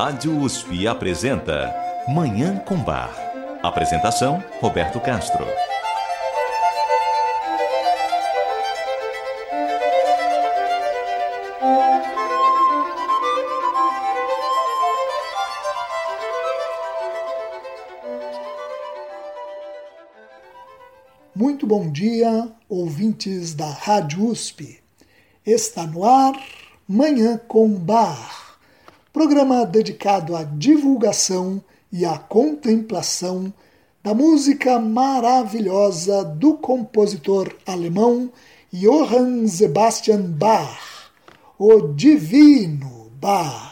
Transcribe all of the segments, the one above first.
Rádio USP apresenta Manhã com Bar. Apresentação: Roberto Castro. Muito bom dia, ouvintes da Rádio USP. Está no ar Manhã com Bar programa dedicado à divulgação e à contemplação da música maravilhosa do compositor alemão Johann Sebastian Bach, o Divino Bach.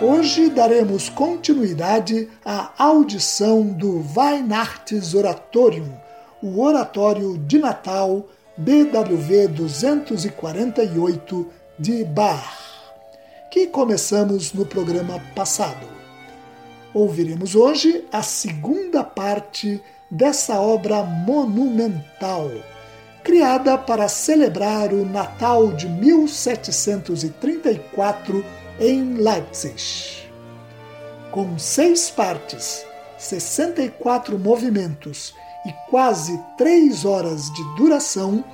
Hoje daremos continuidade à audição do Weihnachtsoratorium, o Oratório de Natal BWV 248 de Bach, que começamos no programa passado. Ouviremos hoje a segunda parte dessa obra monumental, criada para celebrar o Natal de 1734 em Leipzig. Com seis partes, 64 movimentos e quase três horas de duração,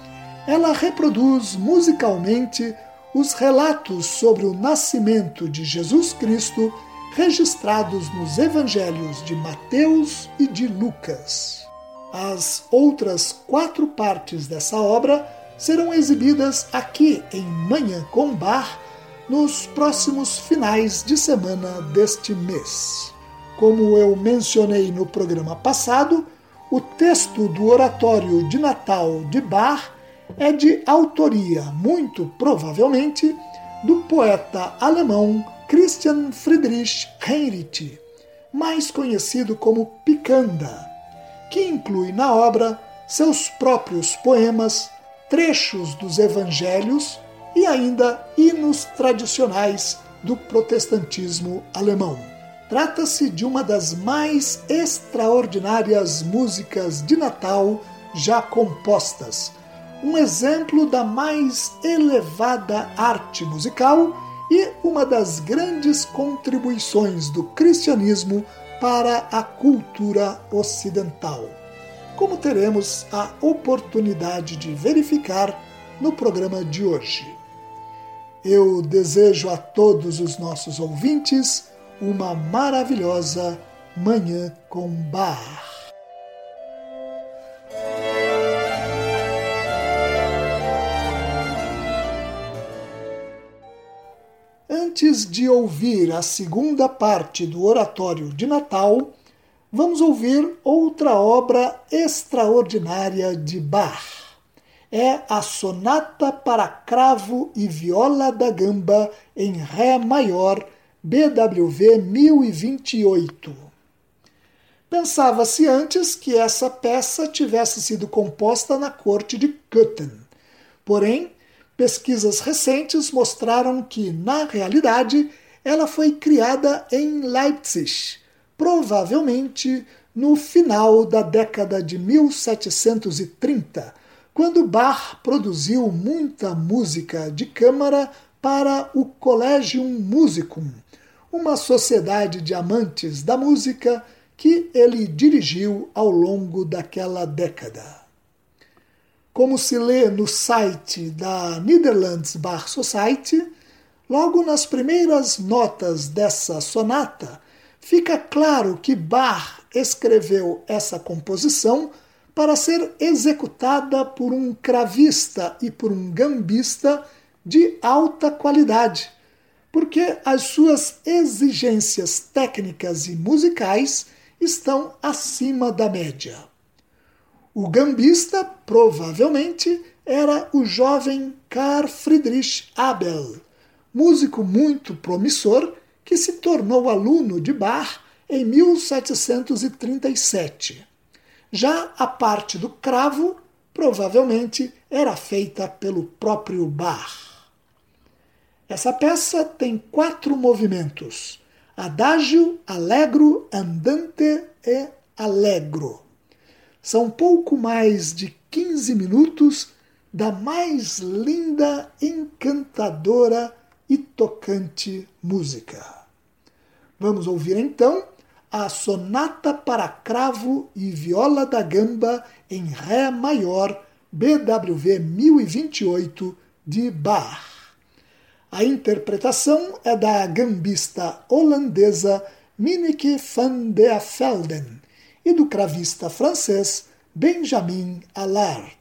ela reproduz musicalmente os relatos sobre o nascimento de Jesus Cristo registrados nos evangelhos de Mateus e de Lucas. As outras quatro partes dessa obra serão exibidas aqui em Manhã com Bar nos próximos finais de semana deste mês. Como eu mencionei no programa passado, o texto do Oratório de Natal de Bach é de autoria, muito provavelmente, do poeta alemão Christian Friedrich Heinrich, mais conhecido como Picanda, que inclui na obra seus próprios poemas, trechos dos evangelhos e ainda hinos tradicionais do protestantismo alemão. Trata-se de uma das mais extraordinárias músicas de Natal já compostas, um exemplo da mais elevada arte musical e uma das grandes contribuições do cristianismo para a cultura ocidental, como teremos a oportunidade de verificar no programa de hoje. Eu desejo a todos os nossos ouvintes uma maravilhosa Manhã com Bar. Antes de ouvir a segunda parte do Oratório de Natal, vamos ouvir outra obra extraordinária de Bach é a Sonata para Cravo e Viola da Gamba em Ré maior, BWV 1028. Pensava-se antes que essa peça tivesse sido composta na corte de Köthen. Porém, pesquisas recentes mostraram que, na realidade, ela foi criada em Leipzig, provavelmente no final da década de 1730 quando Bach produziu muita música de câmara para o Collegium Musicum, uma sociedade de amantes da música que ele dirigiu ao longo daquela década. Como se lê no site da Netherlands Bar Society, logo nas primeiras notas dessa sonata, fica claro que Bach escreveu essa composição para ser executada por um cravista e por um gambista de alta qualidade, porque as suas exigências técnicas e musicais estão acima da média. O gambista provavelmente era o jovem Carl Friedrich Abel, músico muito promissor que se tornou aluno de Bach em 1737. Já a parte do cravo provavelmente era feita pelo próprio Bach. Essa peça tem quatro movimentos: adagio, allegro, andante e allegro. São pouco mais de 15 minutos da mais linda, encantadora e tocante música. Vamos ouvir então a Sonata para Cravo e Viola da Gamba em Ré maior, BWV 1028 de Bach. A interpretação é da gambista holandesa Minneke van der Velden e do cravista francês Benjamin Allard.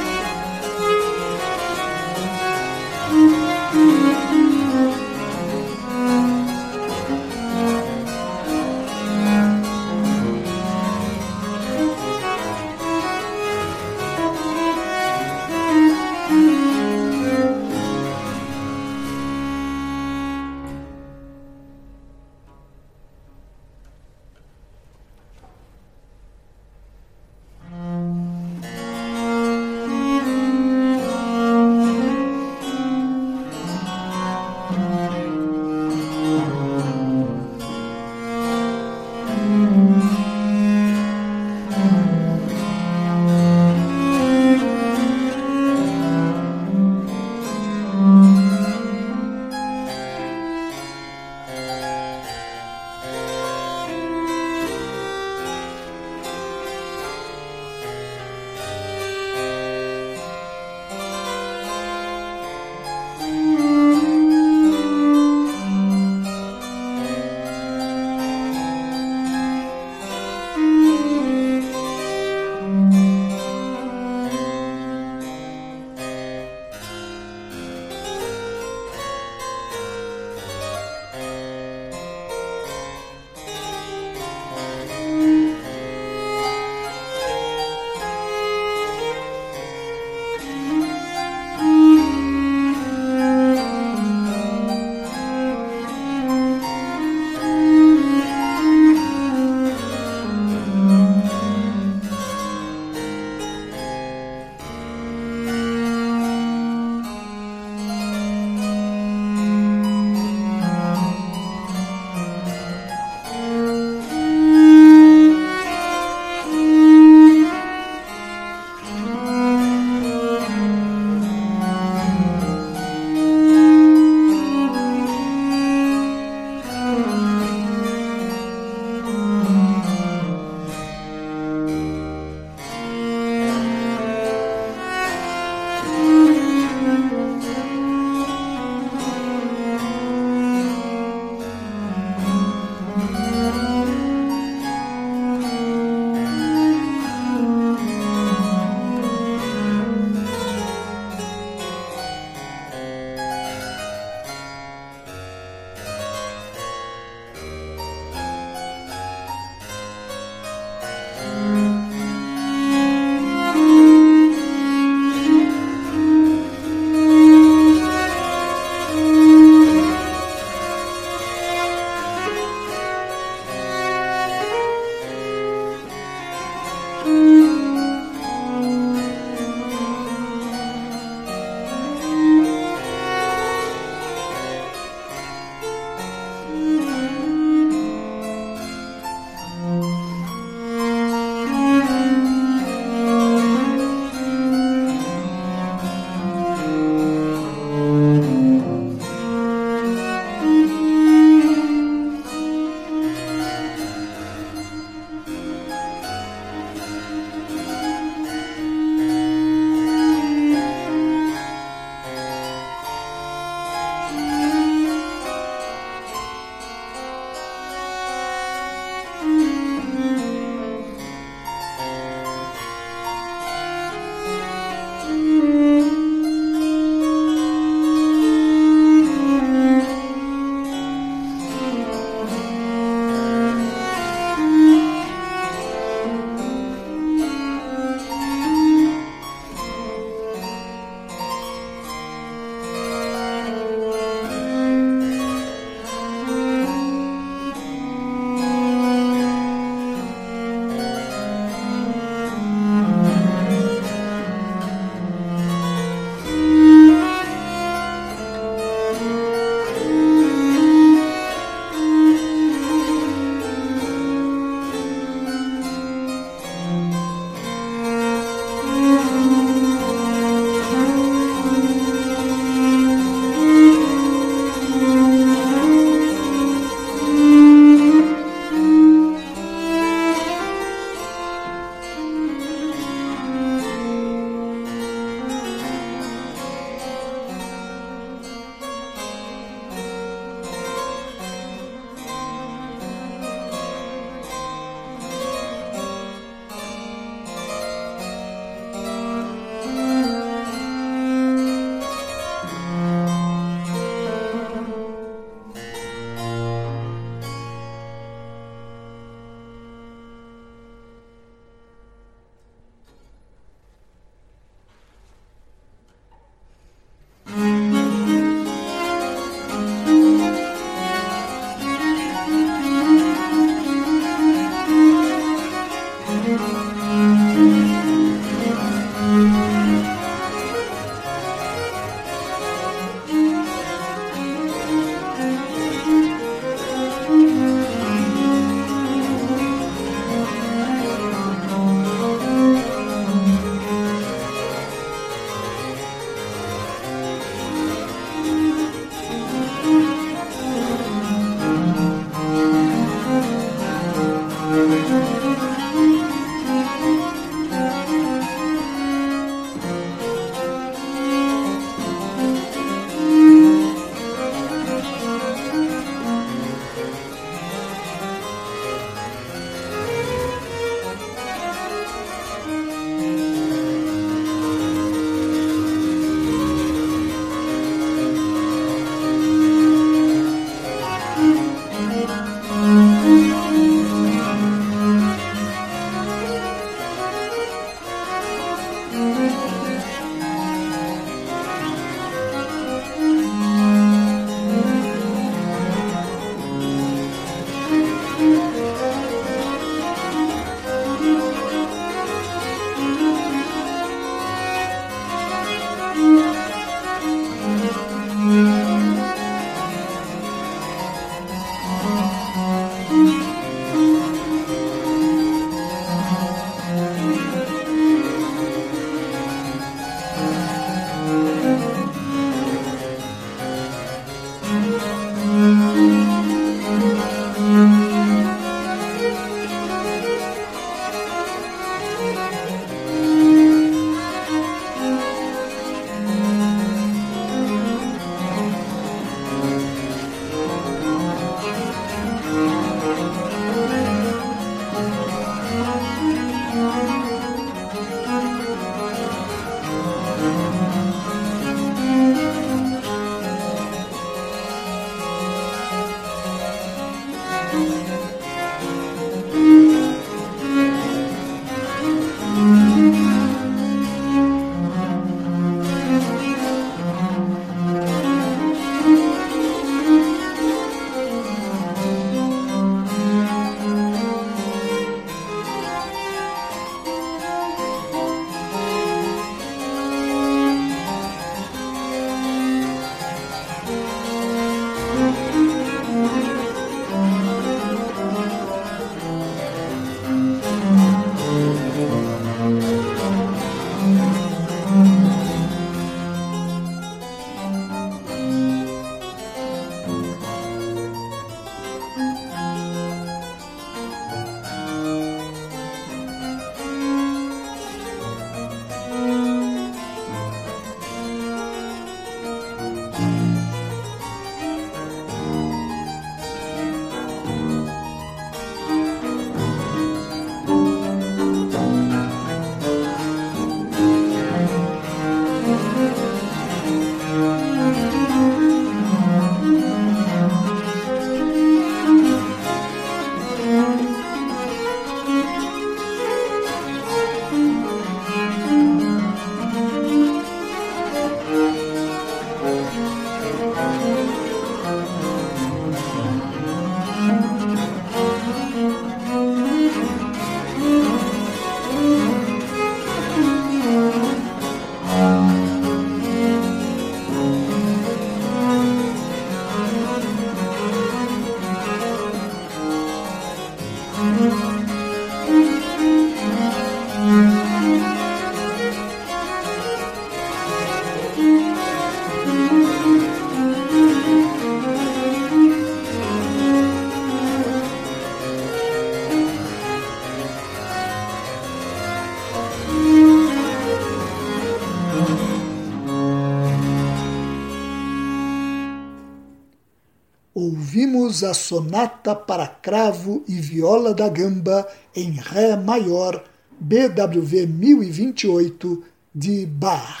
Ouvimos a sonata para cravo e viola da gamba em Ré maior, BWV 1028, de Bach.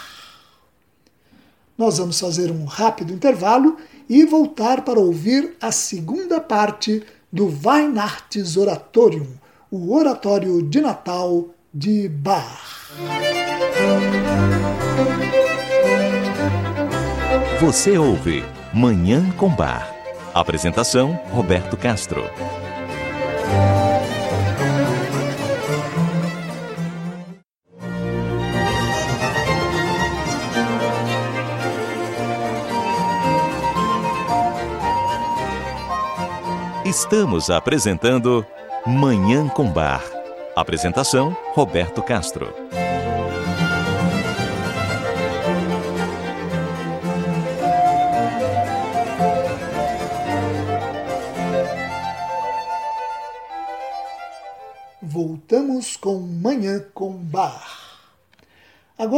Nós vamos fazer um rápido intervalo e voltar para ouvir a segunda parte do Weihnachtsoratorium, o oratório de Natal de Bach. Você ouve Manhã com Bar Apresentação: Roberto Castro. Estamos apresentando Manhã com Bar. Apresentação: Roberto Castro.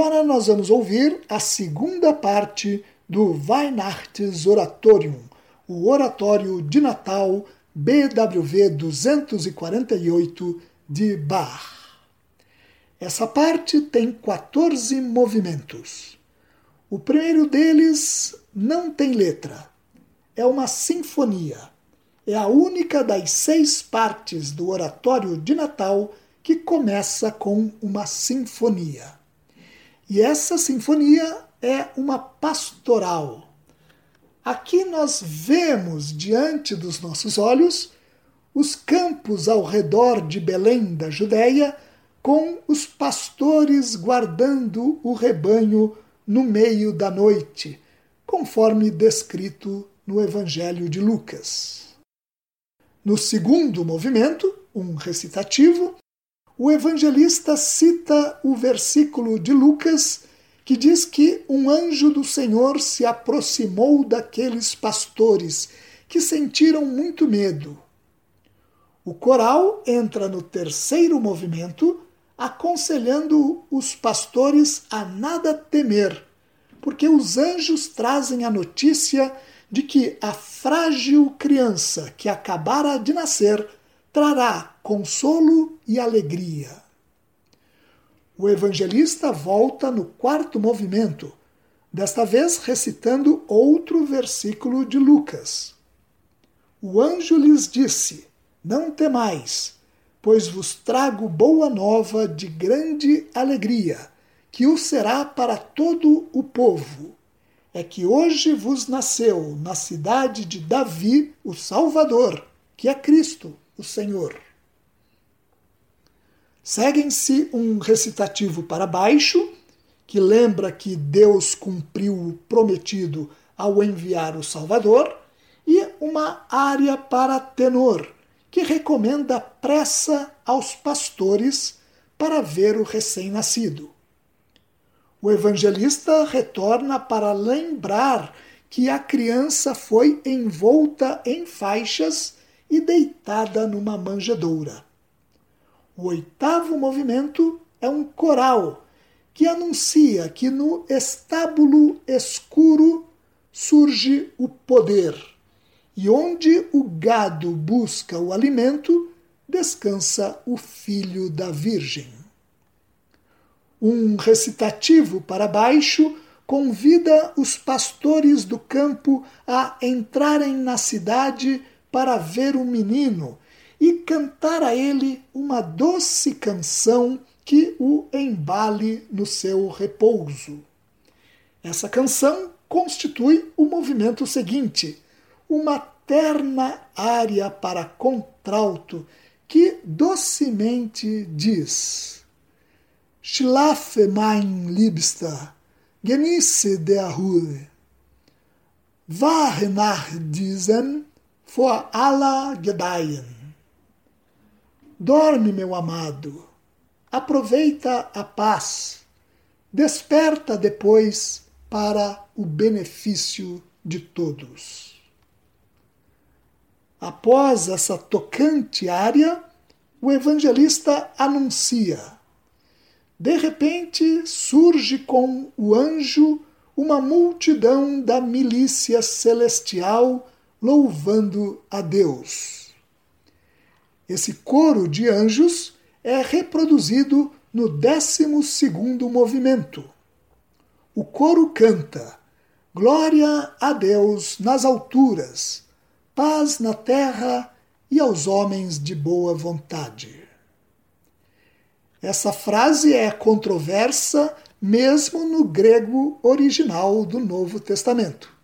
Agora nós vamos ouvir a segunda parte do Weihnachtsoratorium, o Oratório de Natal BWV 248 de Bach. Essa parte tem 14 movimentos. O primeiro deles não tem letra. É uma sinfonia é a única das seis partes do Oratório de Natal que começa com uma sinfonia. E essa sinfonia é uma pastoral. Aqui nós vemos diante dos nossos olhos os campos ao redor de Belém da Judéia, com os pastores guardando o rebanho no meio da noite, conforme descrito no Evangelho de Lucas. No segundo movimento, um recitativo, o evangelista cita o versículo de Lucas que diz que um anjo do Senhor se aproximou daqueles pastores que sentiram muito medo. O coral entra no terceiro movimento, aconselhando os pastores a nada temer, porque os anjos trazem a notícia de que a frágil criança que acabara de nascer trará consolo e alegria. O evangelista volta no quarto movimento, desta vez recitando outro versículo de Lucas. O anjo lhes disse: Não temais, pois vos trago boa nova de grande alegria, que o será para todo o povo. É que hoje vos nasceu na cidade de Davi o Salvador, que é Cristo, o Senhor. Seguem-se um recitativo para baixo, que lembra que Deus cumpriu o prometido ao enviar o Salvador, e uma área para tenor, que recomenda pressa aos pastores para ver o recém-nascido. O evangelista retorna para lembrar que a criança foi envolta em faixas e deitada numa manjedoura. O oitavo movimento é um coral que anuncia que no estábulo escuro surge o poder, e onde o gado busca o alimento, descansa o filho da Virgem. Um recitativo para baixo convida os pastores do campo a entrarem na cidade para ver o menino e cantar a ele uma doce canção que o embale no seu repouso. Essa canção constitui o movimento seguinte, uma terna área para contralto que docemente diz: Schlafe mein Liebster, genieße der Ruhe. Wahre nach diesem vor aller Gedeihen. Dorme, meu amado, aproveita a paz, desperta depois para o benefício de todos. Após essa tocante área, o evangelista anuncia. De repente surge com o anjo uma multidão da milícia celestial louvando a Deus. Esse coro de anjos é reproduzido no 12 movimento. O coro canta: Glória a Deus nas alturas, paz na terra e aos homens de boa vontade. Essa frase é controversa mesmo no grego original do Novo Testamento.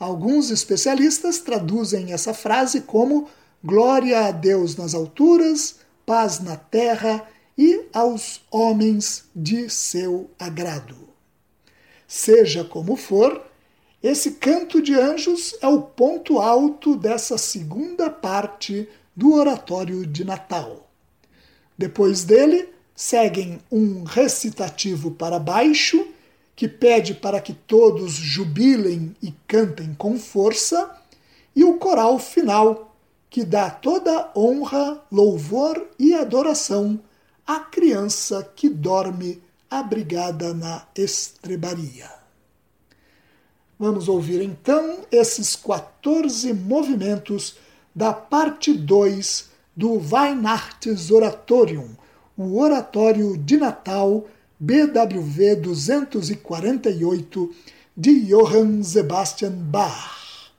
Alguns especialistas traduzem essa frase como Glória a Deus nas alturas, paz na terra e aos homens de seu agrado. Seja como for, esse canto de anjos é o ponto alto dessa segunda parte do oratório de Natal. Depois dele, seguem um recitativo para baixo, que pede para que todos jubilem e cantem com força, e o coral final, que dá toda honra, louvor e adoração à criança que dorme abrigada na estrebaria. Vamos ouvir então esses 14 movimentos da parte 2 do Weihnachtsoratorium, o Oratório de Natal BWV 248 de Johann Sebastian Bach.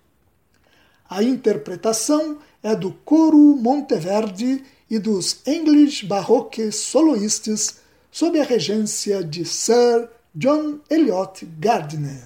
A interpretação é do coro Monteverde e dos English Baroque Soloists sob a regência de Sir John Eliot Gardiner.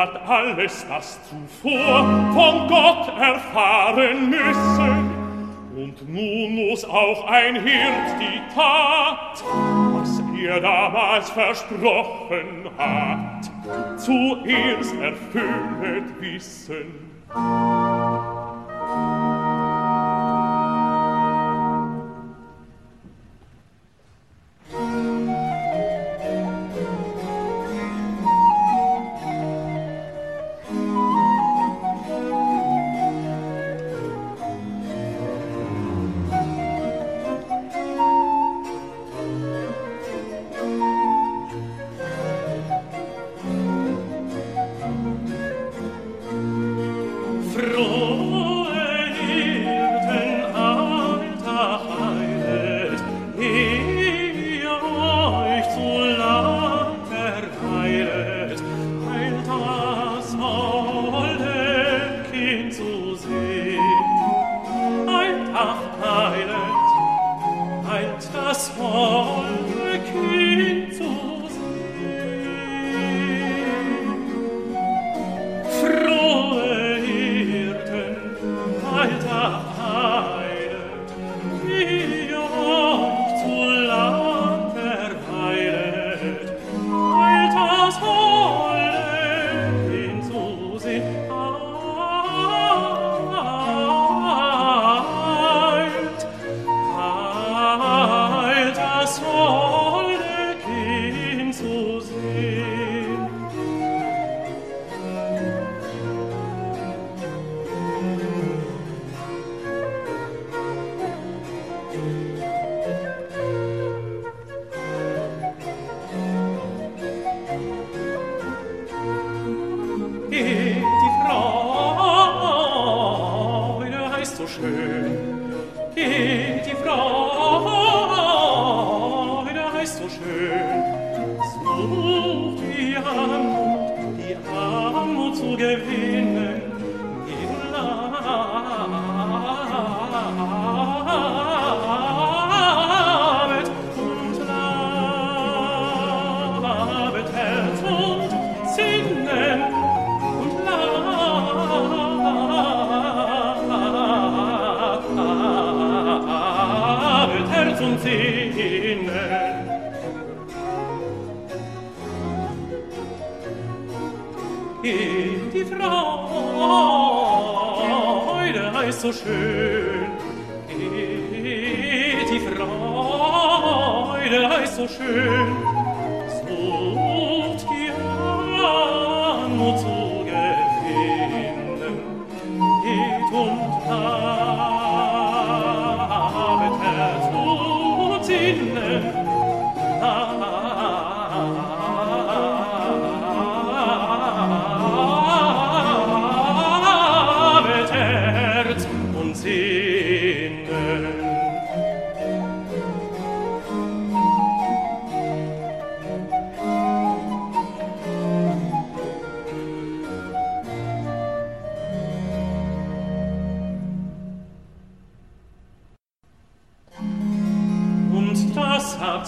Hat alles das zuvor von Gott erfahren müssen. Und nun muss auch ein Hirt die Tat, was er damals versprochen hat, zuerst erfüllet wissen.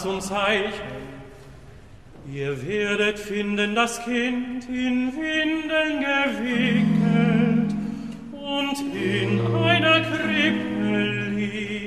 zum Zeichen. Ihr werdet finden das Kind in Windeln gewickelt und in einer Krippe liegen.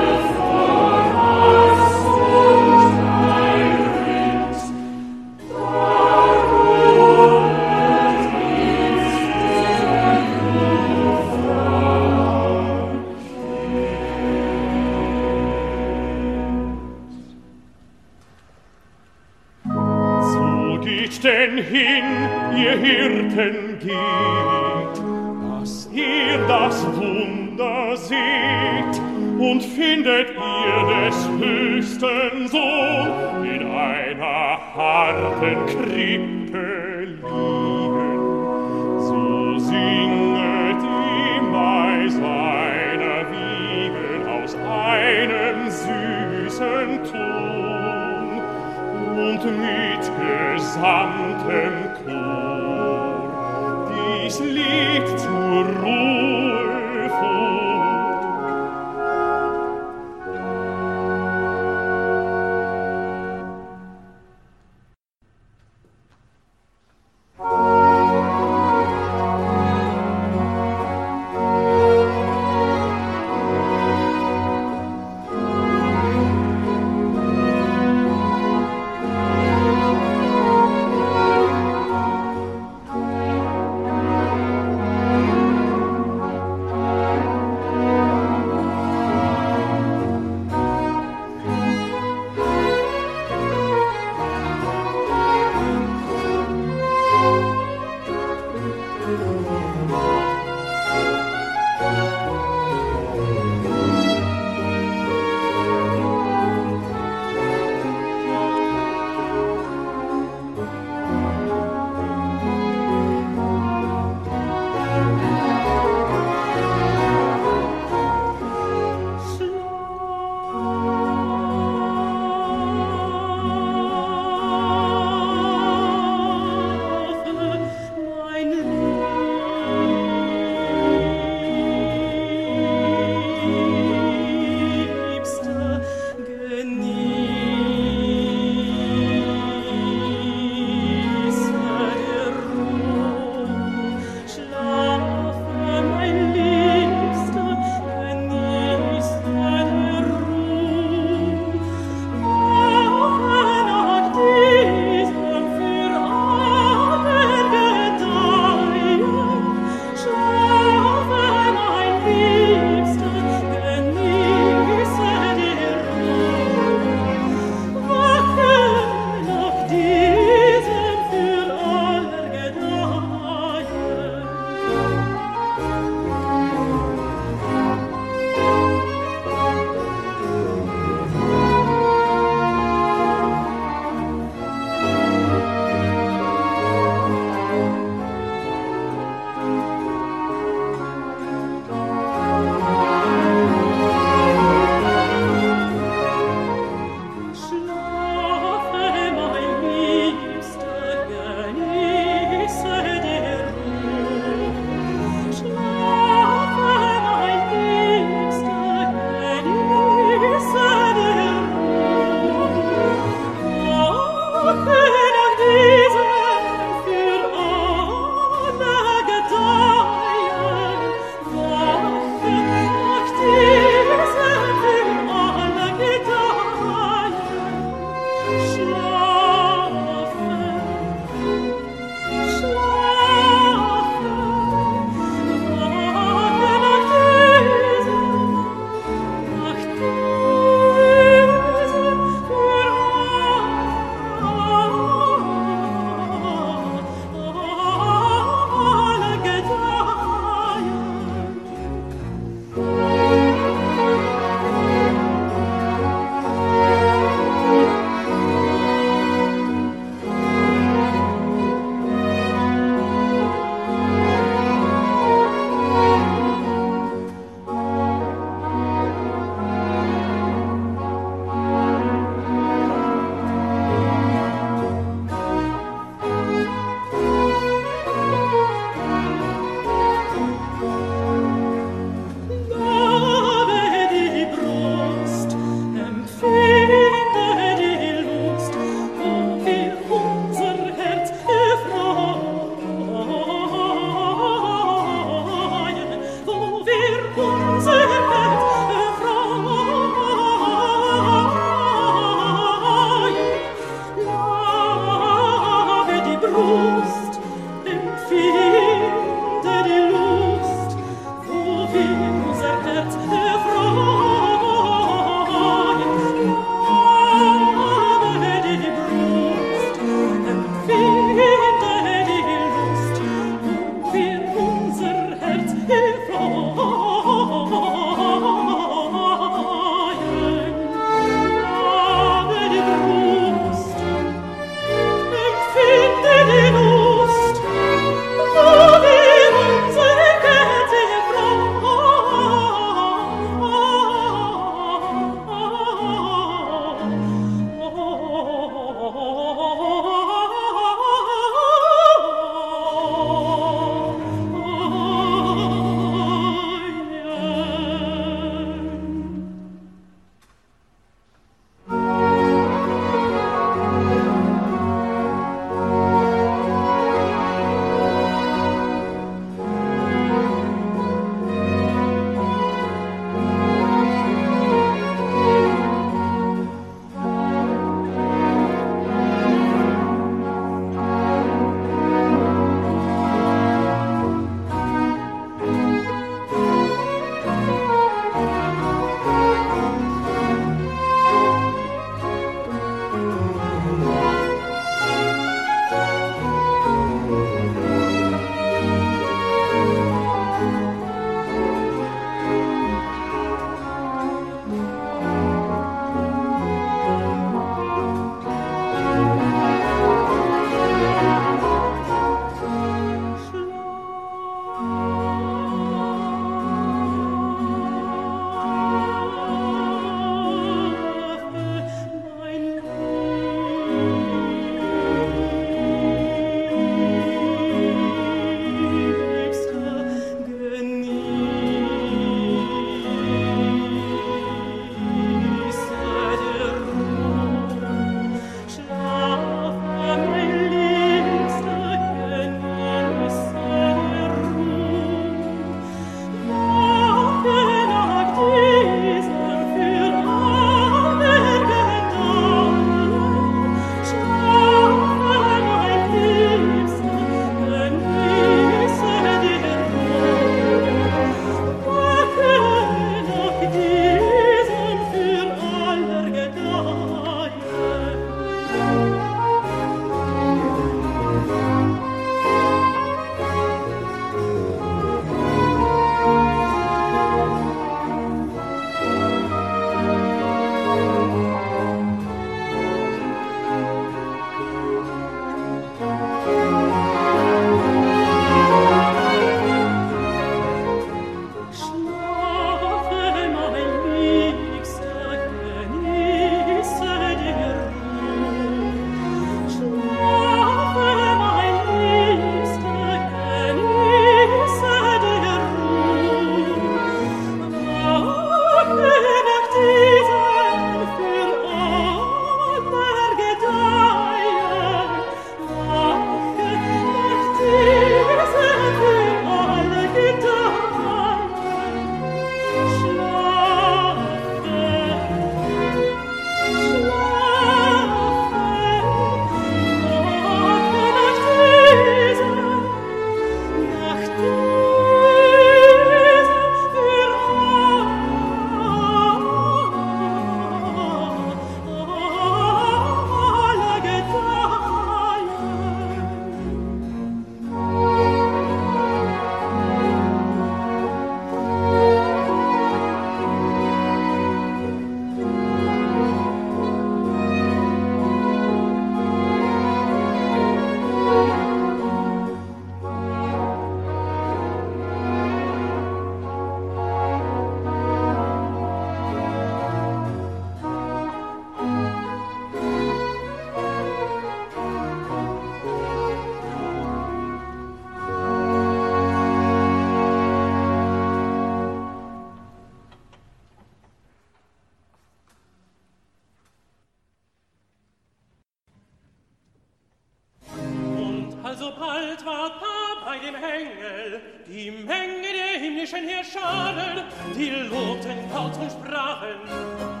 bald war da bei dem Engel die Menge der himmlischen Herrscharen, die lobten Gott und sprachen,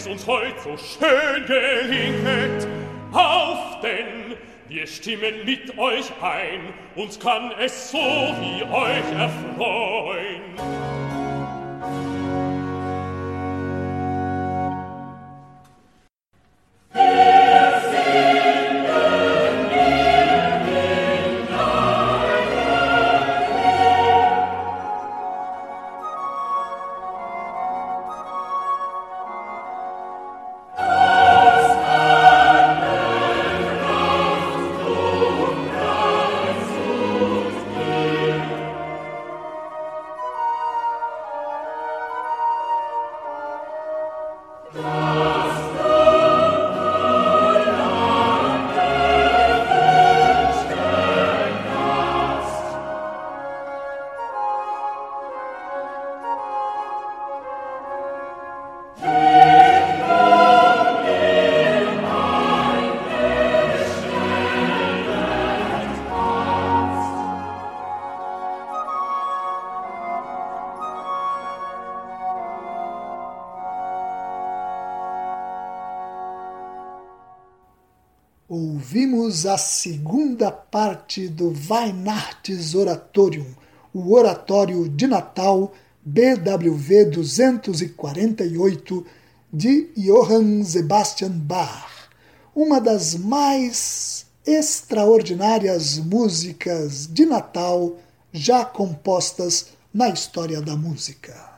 es uns heut so schön gelinget. Auf, denn wir stimmen mit euch ein, uns kann es so wie euch erfreuen. A segunda parte do Weihnachts Oratorium, o Oratório de Natal BWV 248 de Johann Sebastian Bach, uma das mais extraordinárias músicas de Natal já compostas na história da música.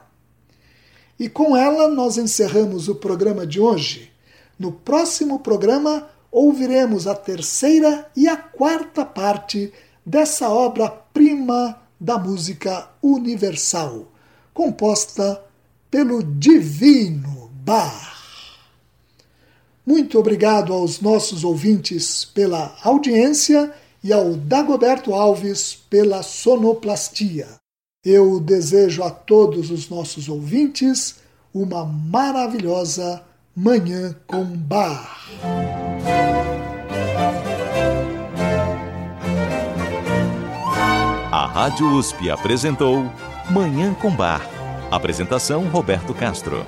E com ela nós encerramos o programa de hoje. No próximo programa ouviremos a terceira e a quarta parte dessa obra-prima da música universal, composta pelo Divino Bach. Muito obrigado aos nossos ouvintes pela audiência e ao Dagoberto Alves pela sonoplastia. Eu desejo a todos os nossos ouvintes uma maravilhosa Manhã com Bar. A Rádio USP apresentou Manhã com Bar. Apresentação Roberto Castro.